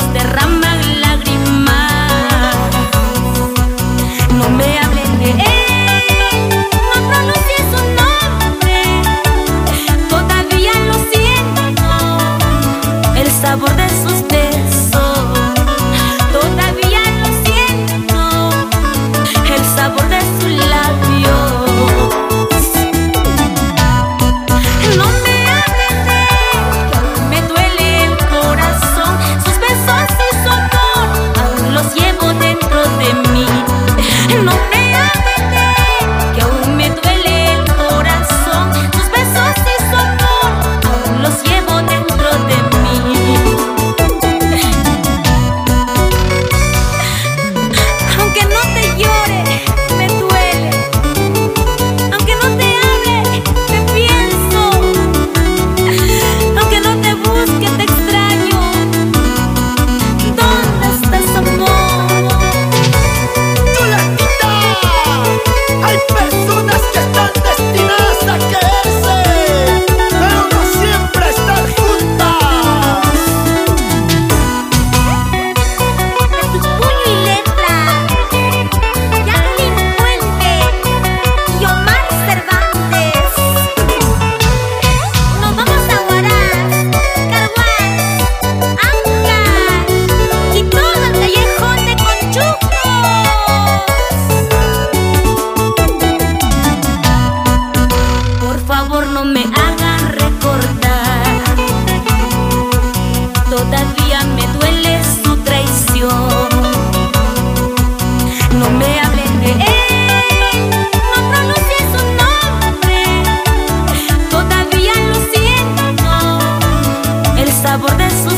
de sabor de sus